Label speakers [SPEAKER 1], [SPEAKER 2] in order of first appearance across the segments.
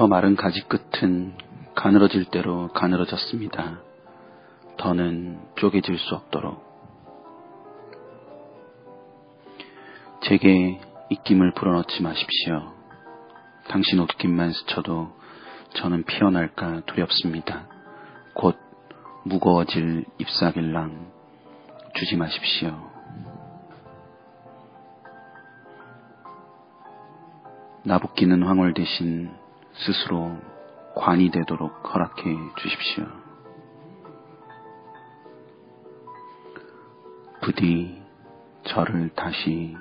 [SPEAKER 1] 저 마른 가지 끝은 가늘어질 대로 가늘어졌습니다. 더는 쪼개질 수 없도록. 제게 입김을 불어넣지 마십시오. 당신 옷깃만 스쳐도 저는 피어날까 두렵습니다. 곧 무거워질 잎사길랑 주지 마십시오. 나붓기는 황홀 대신 스스로 관이 되도록 허락해 주십시오. 부디 저를 다시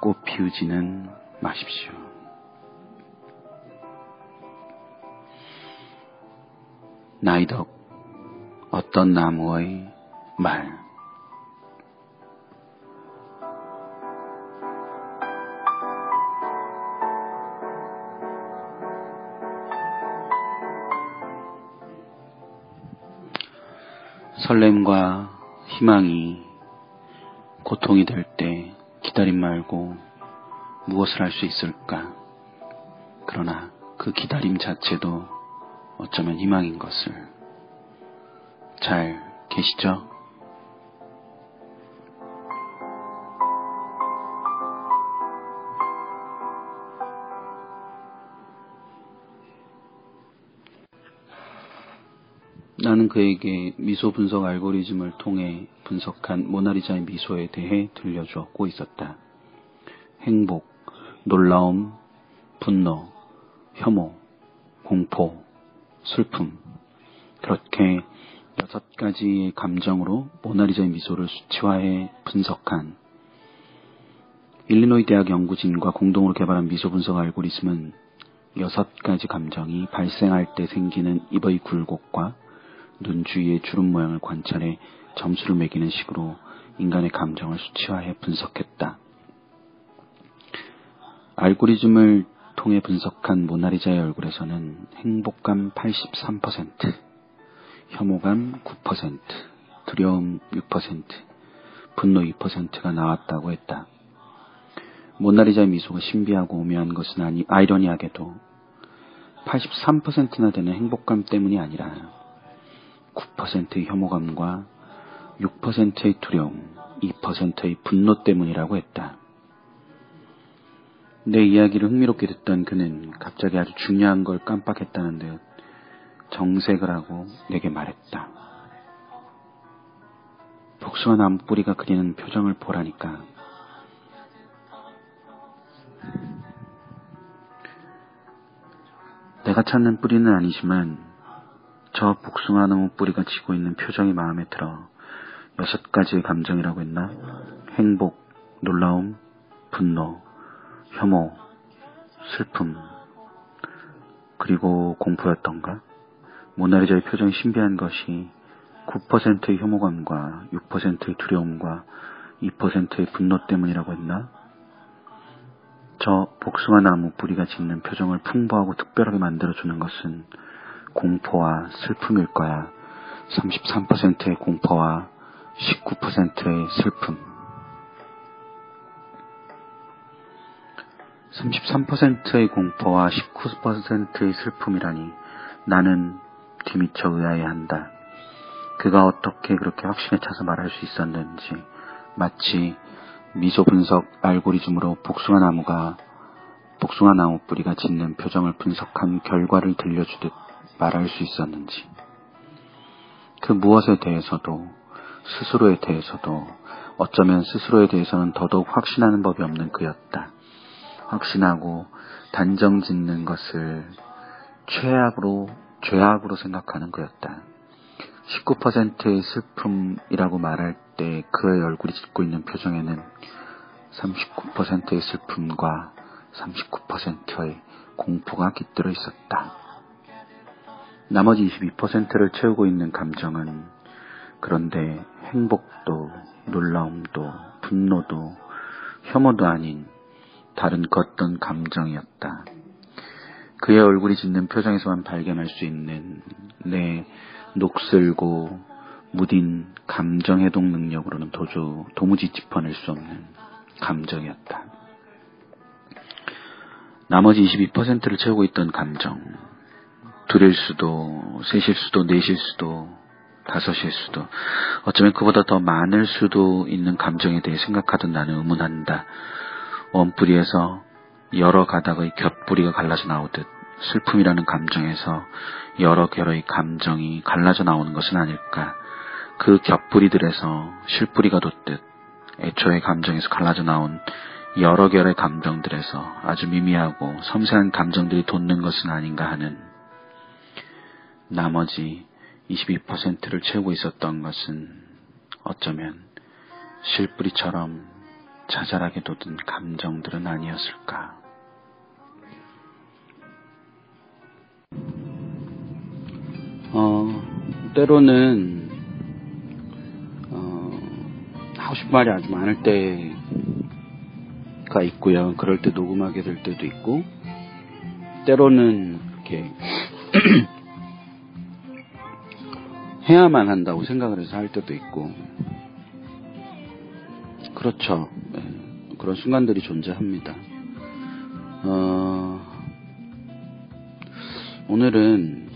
[SPEAKER 1] 꽃 피우지는 마십시오. 나이덕 어떤 나무의 말 설렘과 희망이 고통이 될 때 기다림 말고 무엇을 할 수 있을까? 그러나 그 기다림 자체도 어쩌면 희망인 것을 잘 계시죠? 나는 그에게 미소 분석 알고리즘을 통해 분석한 모나리자의 미소에 대해 들려주었고 있었다. 행복, 놀라움, 분노, 혐오, 공포, 슬픔. 그렇게 여섯 가지의 감정으로 모나리자의 미소를 수치화해 분석한 일리노이 대학 연구진과 공동으로 개발한 미소 분석 알고리즘은 여섯 가지 감정이 발생할 때 생기는 입의 굴곡과 눈 주위의 주름 모양을 관찰해 점수를 매기는 식으로 인간의 감정을 수치화해 분석했다. 알고리즘을 통해 분석한 모나리자의 얼굴에서는 행복감 83%, 혐오감 9%, 두려움 6%, 분노 2%가 나왔다고 했다. 모나리자의 미소가 신비하고 오묘한 것은 아니, 아이러니하게도 83%나 되는 행복감 때문이 아니라 9%의 혐오감과 6%의 두려움, 2%의 분노 때문이라고 했다. 내 이야기를 흥미롭게 듣던 그는 갑자기 아주 중요한 걸 깜빡했다는 듯 정색을 하고 내게 말했다. 복숭아 나무 뿌리가 그리는 표정을 보라니까. 내가 찾는 뿌리는 아니지만 저 복숭아 나무 뿌리가 지고 있는 표정이 마음에 들어 여섯 가지의 감정이라고 했나? 행복, 놀라움, 분노, 혐오, 슬픔, 그리고 공포였던가? 모나리자의 표정이 신비한 것이 9%의 혐오감과 6%의 두려움과 2%의 분노 때문이라고 했나? 저 복숭아 나무 뿌리가 짓는 표정을 풍부하고 특별하게 만들어주는 것은 공포와 슬픔일 거야. 33%의 공포와 19%의 슬픔. 33%의 공포와 19%의 슬픔이라니 나는 뒤미쳐 의아해한다. 그가 어떻게 그렇게 확신에 차서 말할 수 있었는지 마치 미소 분석 알고리즘으로 복숭아 나무가 복숭아 나무 뿌리가 짓는 표정을 분석한 결과를 들려주듯 말할 수 있었는지 그 무엇에 대해서도 스스로에 대해서도 어쩌면 스스로에 대해서는 더더욱 확신하는 법이 없는 그였다. 확신하고 단정 짓는 것을 최악으로, 죄악으로 생각하는 그였다. 19%의 슬픔이라고 말할 때 그의 얼굴이 짓고 있는 표정에는 39%의 슬픔과 39%의 공포가 깃들어 있었다. 나머지 22%를 채우고 있는 감정은 그런데 행복도 놀라움도 분노도 혐오도 아닌 다른 걷던 감정이었다. 그의 얼굴이 짓는 표정에서만 발견할 수 있는 내 녹슬고 무딘 감정 해동 능력으로는 도저 도무지 짚어낼 수 없는 감정이었다. 나머지 22%를 채우고 있던 감정. 둘일 수도, 셋일 수도, 넷일 수도, 다섯일 수도, 어쩌면 그보다 더 많을 수도 있는 감정에 대해 생각하던 나는 의문한다. 원뿌리에서 여러 가닥의 곁뿌리가 갈라져 나오듯 슬픔이라는 감정에서 여러 결의 감정이 갈라져 나오는 것은 아닐까. 그 곁뿌리들에서 실뿌리가 돋듯 애초의 감정에서 갈라져 나온 여러 결의 감정들에서 아주 미미하고 섬세한 감정들이 돋는 것은 아닌가 하는 나머지 22%를 채우고 있었던 것은 어쩌면 실뿌리처럼 자잘하게 돋은 감정들은 아니었을까. 어, 때로는, 어, 하고 싶은 말이 아주 많을 때가 있고요. 그럴 때 녹음하게 될 때도 있고, 때로는 이렇게, 해야만 한다고 생각을 해서 할 때도 있고, 그렇죠. 네, 그런 순간들이 존재합니다. 어, 오늘은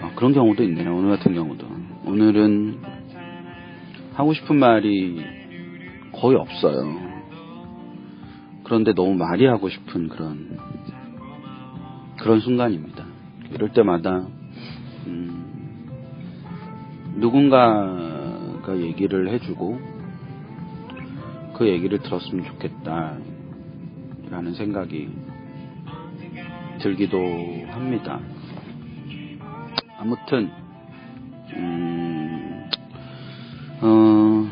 [SPEAKER 1] 아, 그런 경우도 있네요. 오늘 같은 경우도 오늘은 하고 싶은 말이 거의 없어요. 그런데 너무 말이 하고 싶은 그런 그런 순간입니다. 이럴 때마다 음, 누군가가 얘기를 해주고 그 얘기를 들었으면 좋겠다 라는 생각이 들기도 합니다. 아무튼 음, 어,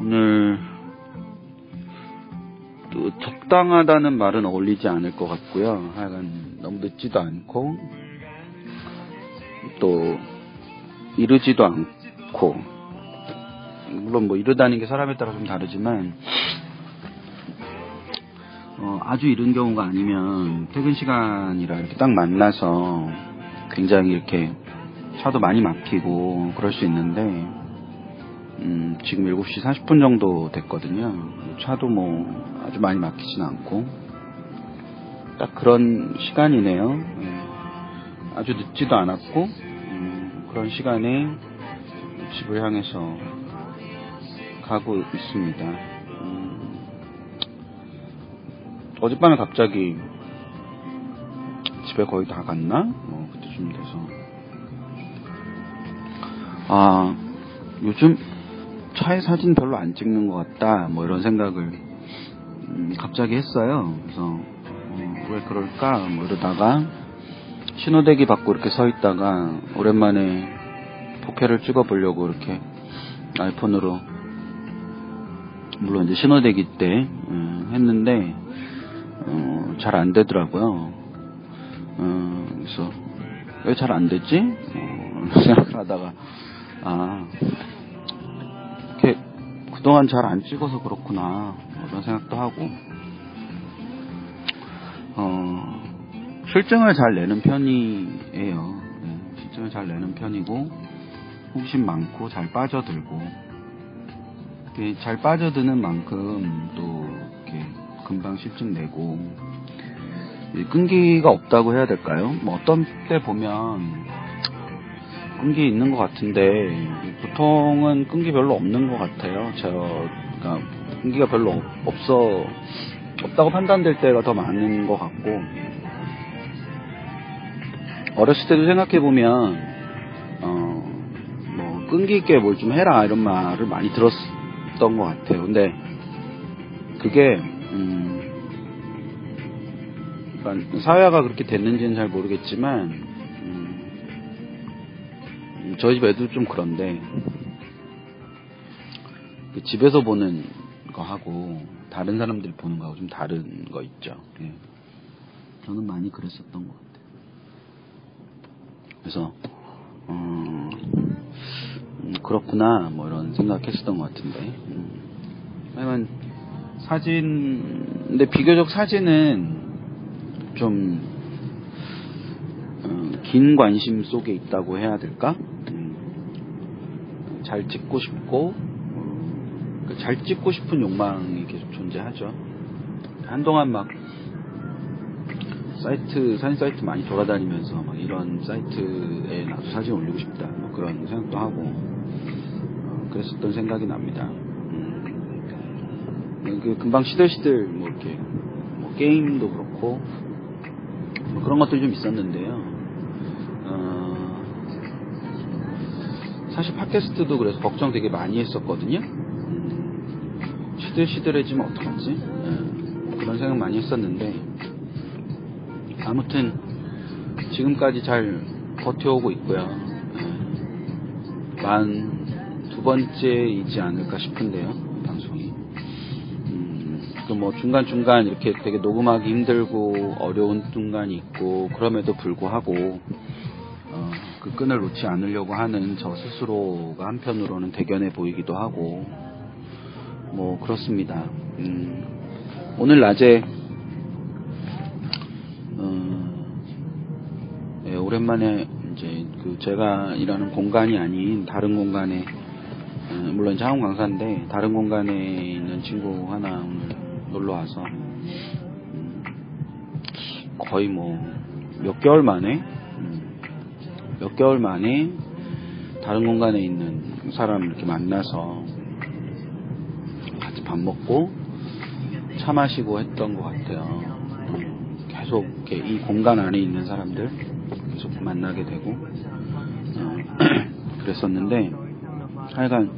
[SPEAKER 1] 오늘 또 적당하다는 말은 어울리지 않을 것 같고요. 하여간 너무 늦지도 않고 또 이르지도 않고 물론 뭐 이르다는 게 사람에 따라 좀 다르지만 어, 아주 이른 경우가 아니면 퇴근 시간이라 이렇게 딱 만나서 굉장히 이렇게 차도 많이 막히고 그럴 수 있는데 음, 지금 7시 40분 정도 됐거든요. 차도 뭐 아주 많이 막히진 않고 딱 그런 시간이네요. 예. 아주 늦지도 않았고 음, 그런 시간에 집을 향해서 가고 있습니다. 음, 어젯밤에 갑자기 집에 거의 다 갔나? 뭐 그때쯤 돼서 아 요즘 차의 사진 별로 안 찍는 것 같다 뭐 이런 생각을 음, 갑자기 했어요. 그래서 어, 왜 그럴까 뭐 이러다가 신호대기 받고 이렇게 서 있다가 오랜만에 포켓을 찍어보려고 이렇게 아이폰으로 물론 이제 신호대기 때 음, 했는데 어, 잘 안 되더라고요. 어, 그래서 왜 잘 안 됐지? 어, 생각을 하다가 아 이렇게 그동안 잘 안 찍어서 그렇구나 그런 생각도 하고 실증을 잘 내는 편이에요. 네, 실증을 잘 내는 편이고 호기심 많고 잘 빠져들고 잘 빠져드는 만큼 또 이렇게 금방 실증 내고 끈기가 없다고 해야 될까요? 뭐 어떤 때 보면 끈기 있는 것 같은데 보통은 끈기 별로 없는 것 같아요. 저 그러니까 끈기가 별로 없어 없다고 판단될 때가 더 많은 것 같고 어렸을 때도 생각해 보면 어, 뭐 끈기 있게 뭘 좀 해라 이런 말을 많이 들었던 것 같아요. 근데 그게 음, 그러니까 사회화가 그렇게 됐는지는 잘 모르겠지만 음, 저희 집 애도 좀 그런데 그 집에서 보는 거 하고 다른 사람들이 보는 거하고 좀 다른 거 있죠. 예. 저는 많이 그랬었던 것 같아요. 그래서 음, 음, 그렇구나 뭐 이런 생각했었던 것 같은데. 음. 하여간 사진 근데 비교적 사진은 좀 어, 긴 관심 속에 있다고 해야 될까? 음, 잘 찍고 싶고 어, 잘 찍고 싶은 욕망이 계속 존재하죠. 한동안 막 사이트 사진 사이트 많이 돌아다니면서 막 이런 사이트에 나도 사진 올리고 싶다 뭐 그런 생각도 하고 어, 그랬었던 생각이 납니다. 음, 그 금방 시들시들 뭐 이렇게 뭐 게임도 그렇고 뭐 그런 것들이 좀 있었는데요. 어, 사실 팟캐스트도 그래서 걱정 되게 많이 했었거든요. 음, 시들시들해지면 어떡하지? 예, 그런 생각 많이 했었는데 아무튼 지금까지 잘 버텨오고 있고요. 예, 만두 번째이지 않을까 싶은데요. 방송이. 음, 또뭐 중간중간 이렇게 되게 녹음하기 힘들고 어려운 순간이 있고 그럼에도 불구하고 어, 그 끈을 놓지 않으려고 하는 저 스스로가 한편으로는 대견해 보이기도 하고 뭐 그렇습니다. 음, 오늘 낮에 어, 예, 오랜만에 이제 그 제가 일하는 공간이 아닌 다른 공간에 어, 물론 자원 강사인데 다른 공간에 있는 친구 하나 오늘 놀러 와서 음, 거의 뭐 몇 개월 만에 음, 몇 개월 만에 다른 공간에 있는 사람 이렇게 만나서 같이 밥 먹고 차 마시고 했던 것 같아요. 계속 이렇게 이 공간 안에 있는 사람들 계속 만나게 되고 어, 그랬었는데 하여간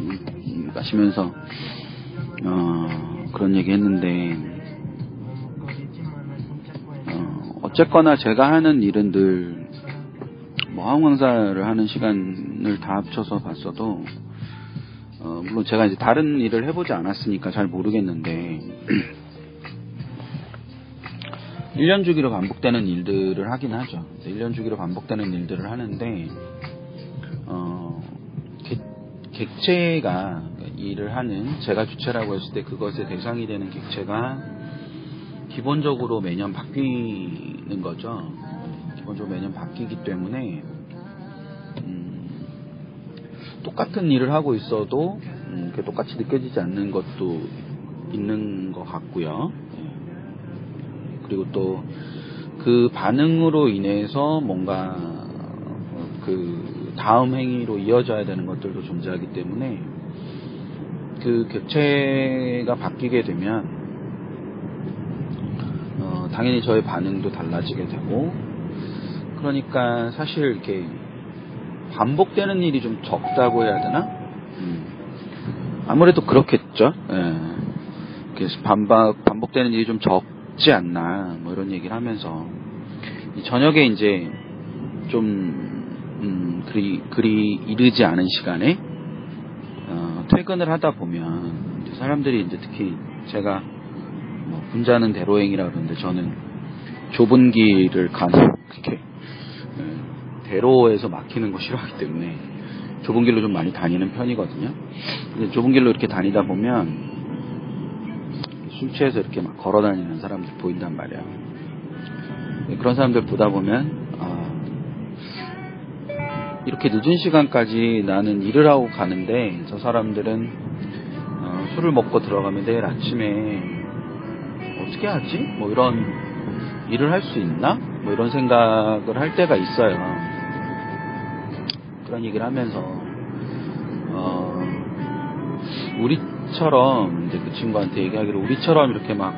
[SPEAKER 1] 음, 마시면서 어, 그런 얘기 했는데 어, 어쨌거나 제가 하는 일은 늘뭐 항공강사를 하는 시간을 다 합쳐서 봤어도 어, 물론 제가 이제 다른 일을 해보지 않았으니까 잘 모르겠는데 1년 주기로 반복되는 일들을 하긴 하죠. 1년 주기로 반복되는 일들을 하는데 어, 객, 객체가 일을 하는 제가 주체라고 했을 때 그것의 대상이 되는 객체가 기본적으로 매년 바뀌는 거죠. 기본적으로 매년 바뀌기 때문에 음, 똑같은 일을 하고 있어도 음, 똑같이 느껴지지 않는 것도 있는 것 같고요. 그리고 또 그 반응으로 인해서 뭔가 그 다음 행위로 이어져야 되는 것들도 존재하기 때문에 그 객체가 바뀌게 되면 어, 당연히 저의 반응도 달라지게 되고 그러니까 사실 이렇게 반복되는 일이 좀 적다고 해야 되나? 음, 아무래도 그렇겠죠. 예. 반복되는 일이 좀 적, 없지 않나 뭐 이런 얘기를 하면서 저녁에 이제 좀 음, 그리 그리 이르지 않은 시간에 어, 퇴근을 하다 보면 사람들이 이제 특히 제가 뭐 분자는 대로행이라 그러는데 저는 좁은 길을 가는 그렇게 대로에서 막히는 거 싫어하기 때문에 좁은 길로 좀 많이 다니는 편이거든요. 근데 좁은 길로 이렇게 다니다 보면 술 취해서 이렇게 막 걸어 다니는 사람들 보인단 말이야. 그런 사람들 보다 보면, 아, 이렇게 늦은 시간까지 나는 일을 하고 가는데, 저 사람들은, 어, 술을 먹고 들어가면 내일 아침에 어떻게 하지? 뭐 이런 일을 할 수 있나? 뭐 이런 생각을 할 때가 있어요. 그런 얘기를 하면서, 어, 우리 우리처럼 이제 그 친구한테 얘기하기를 우리처럼 이렇게 막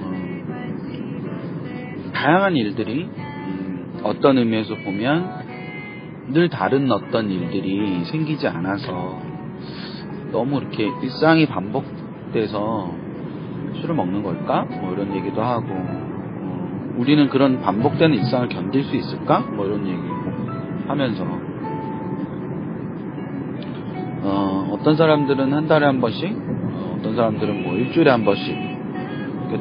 [SPEAKER 1] 어, 다양한 일들이 음, 어떤 의미에서 보면 늘 다른 어떤 일들이 생기지 않아서 너무 이렇게 일상이 반복돼서 술을 먹는 걸까? 뭐 이런 얘기도 하고 어, 우리는 그런 반복되는 일상을 견딜 수 있을까? 뭐 이런 얘기 하면서 어, 어떤 사람들은 한 달에 한 번씩 어, 어떤 사람들은 뭐 일주일에 한 번씩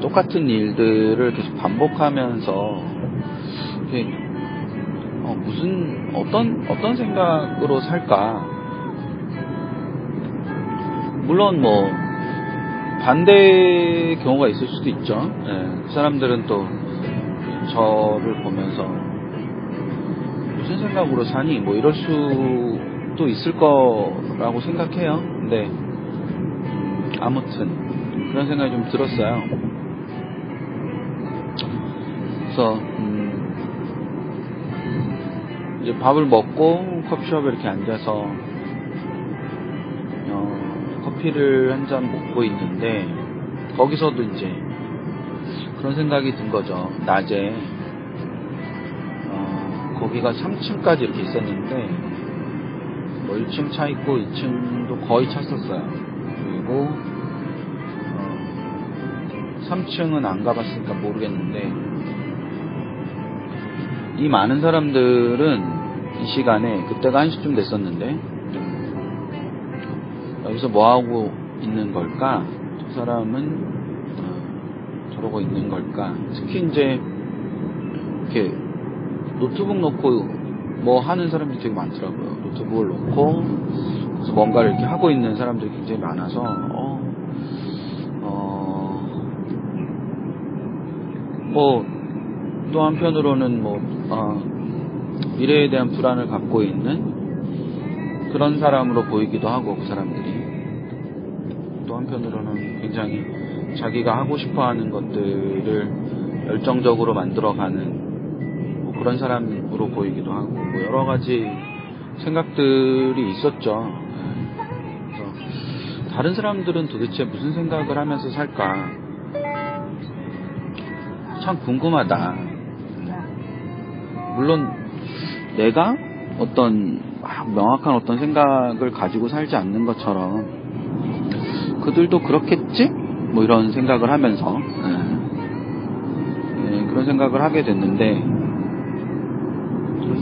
[SPEAKER 1] 똑같은 일들을 계속 반복하면서 이렇게 어, 무슨 어떤 어떤 생각으로 살까? 물론 뭐 반대 경우가 있을 수도 있죠. 예, 그 사람들은 또 저를 보면서 무슨 생각으로 사니? 뭐 이럴 수 도 있을 거라고 생각해요. 근데 아무튼 그런 생각이 좀 들었어요. 그래서 음, 이제 밥을 먹고 커피숍에 이렇게 앉아서 어, 커피를 한 잔 먹고 있는데 거기서도 이제 그런 생각이 든 거죠. 낮에 어, 거기가 3층까지 이렇게 있었는데 뭐 1층 차 있고 2층도 거의 찼었어요. 그리고 어, 3층은 안 가봤으니까 모르겠는데 이 많은 사람들은 이 시간에 그때가 1시쯤 됐었는데 여기서 뭐 하고 있는 걸까? 저 사람은 어, 저러고 있는 걸까? 특히 이제 이렇게 노트북 놓고 뭐 하는 사람들이 되게 많더라고요. 노트북을 놓고 뭔가를 이렇게 하고 있는 사람들이 굉장히 많아서 어, 뭐또 한편으로는 뭐 어, 미래에 대한 불안을 갖고 있는 그런 사람으로 보이기도 하고 그 사람들이 또 한편으로는 굉장히 자기가 하고 싶어하는 것들을 열정적으로 만들어가는 뭐 그런 사람으로 보이기도 하고 뭐 여러 가지 생각들이 있었죠. 다른 사람들은 도대체 무슨 생각을 하면서 살까 참 궁금하다. 물론 내가 어떤 명확한 어떤 생각을 가지고 살지 않는 것처럼 그들도 그렇겠지? 뭐 이런 생각을 하면서 예, 예, 그런 생각을 하게 됐는데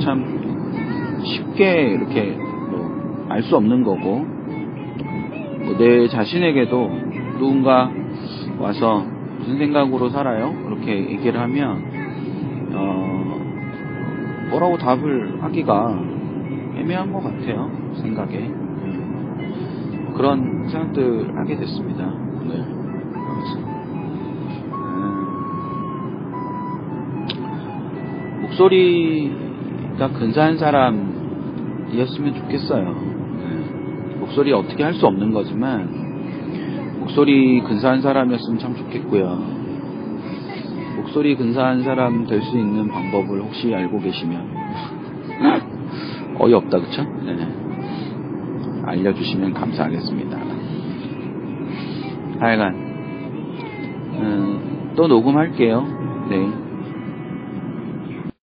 [SPEAKER 1] 참 쉽게 이렇게 뭐알수 없는 거고 뭐내 자신에게도 누군가 와서 무슨 생각으로 살아요? 이렇게 얘기를 하면 어, 뭐라고 답을 하기가 애매한 것 같아요. 생각에 그런 생각들 하게 됐습니다. 네. 음, 목소리 가 근사한 사람이었으면 좋겠어요. 네. 목소리 어떻게 할 수 없는 거지만 목소리 근사한 사람이었으면 참 좋겠고요. 목소리 근사한 사람 될 수 있는 방법을 혹시 알고 계시면 어이없다 그쵸? 네. 알려주시면 감사하겠습니다. 하여간 음, 또 녹음할게요. 네.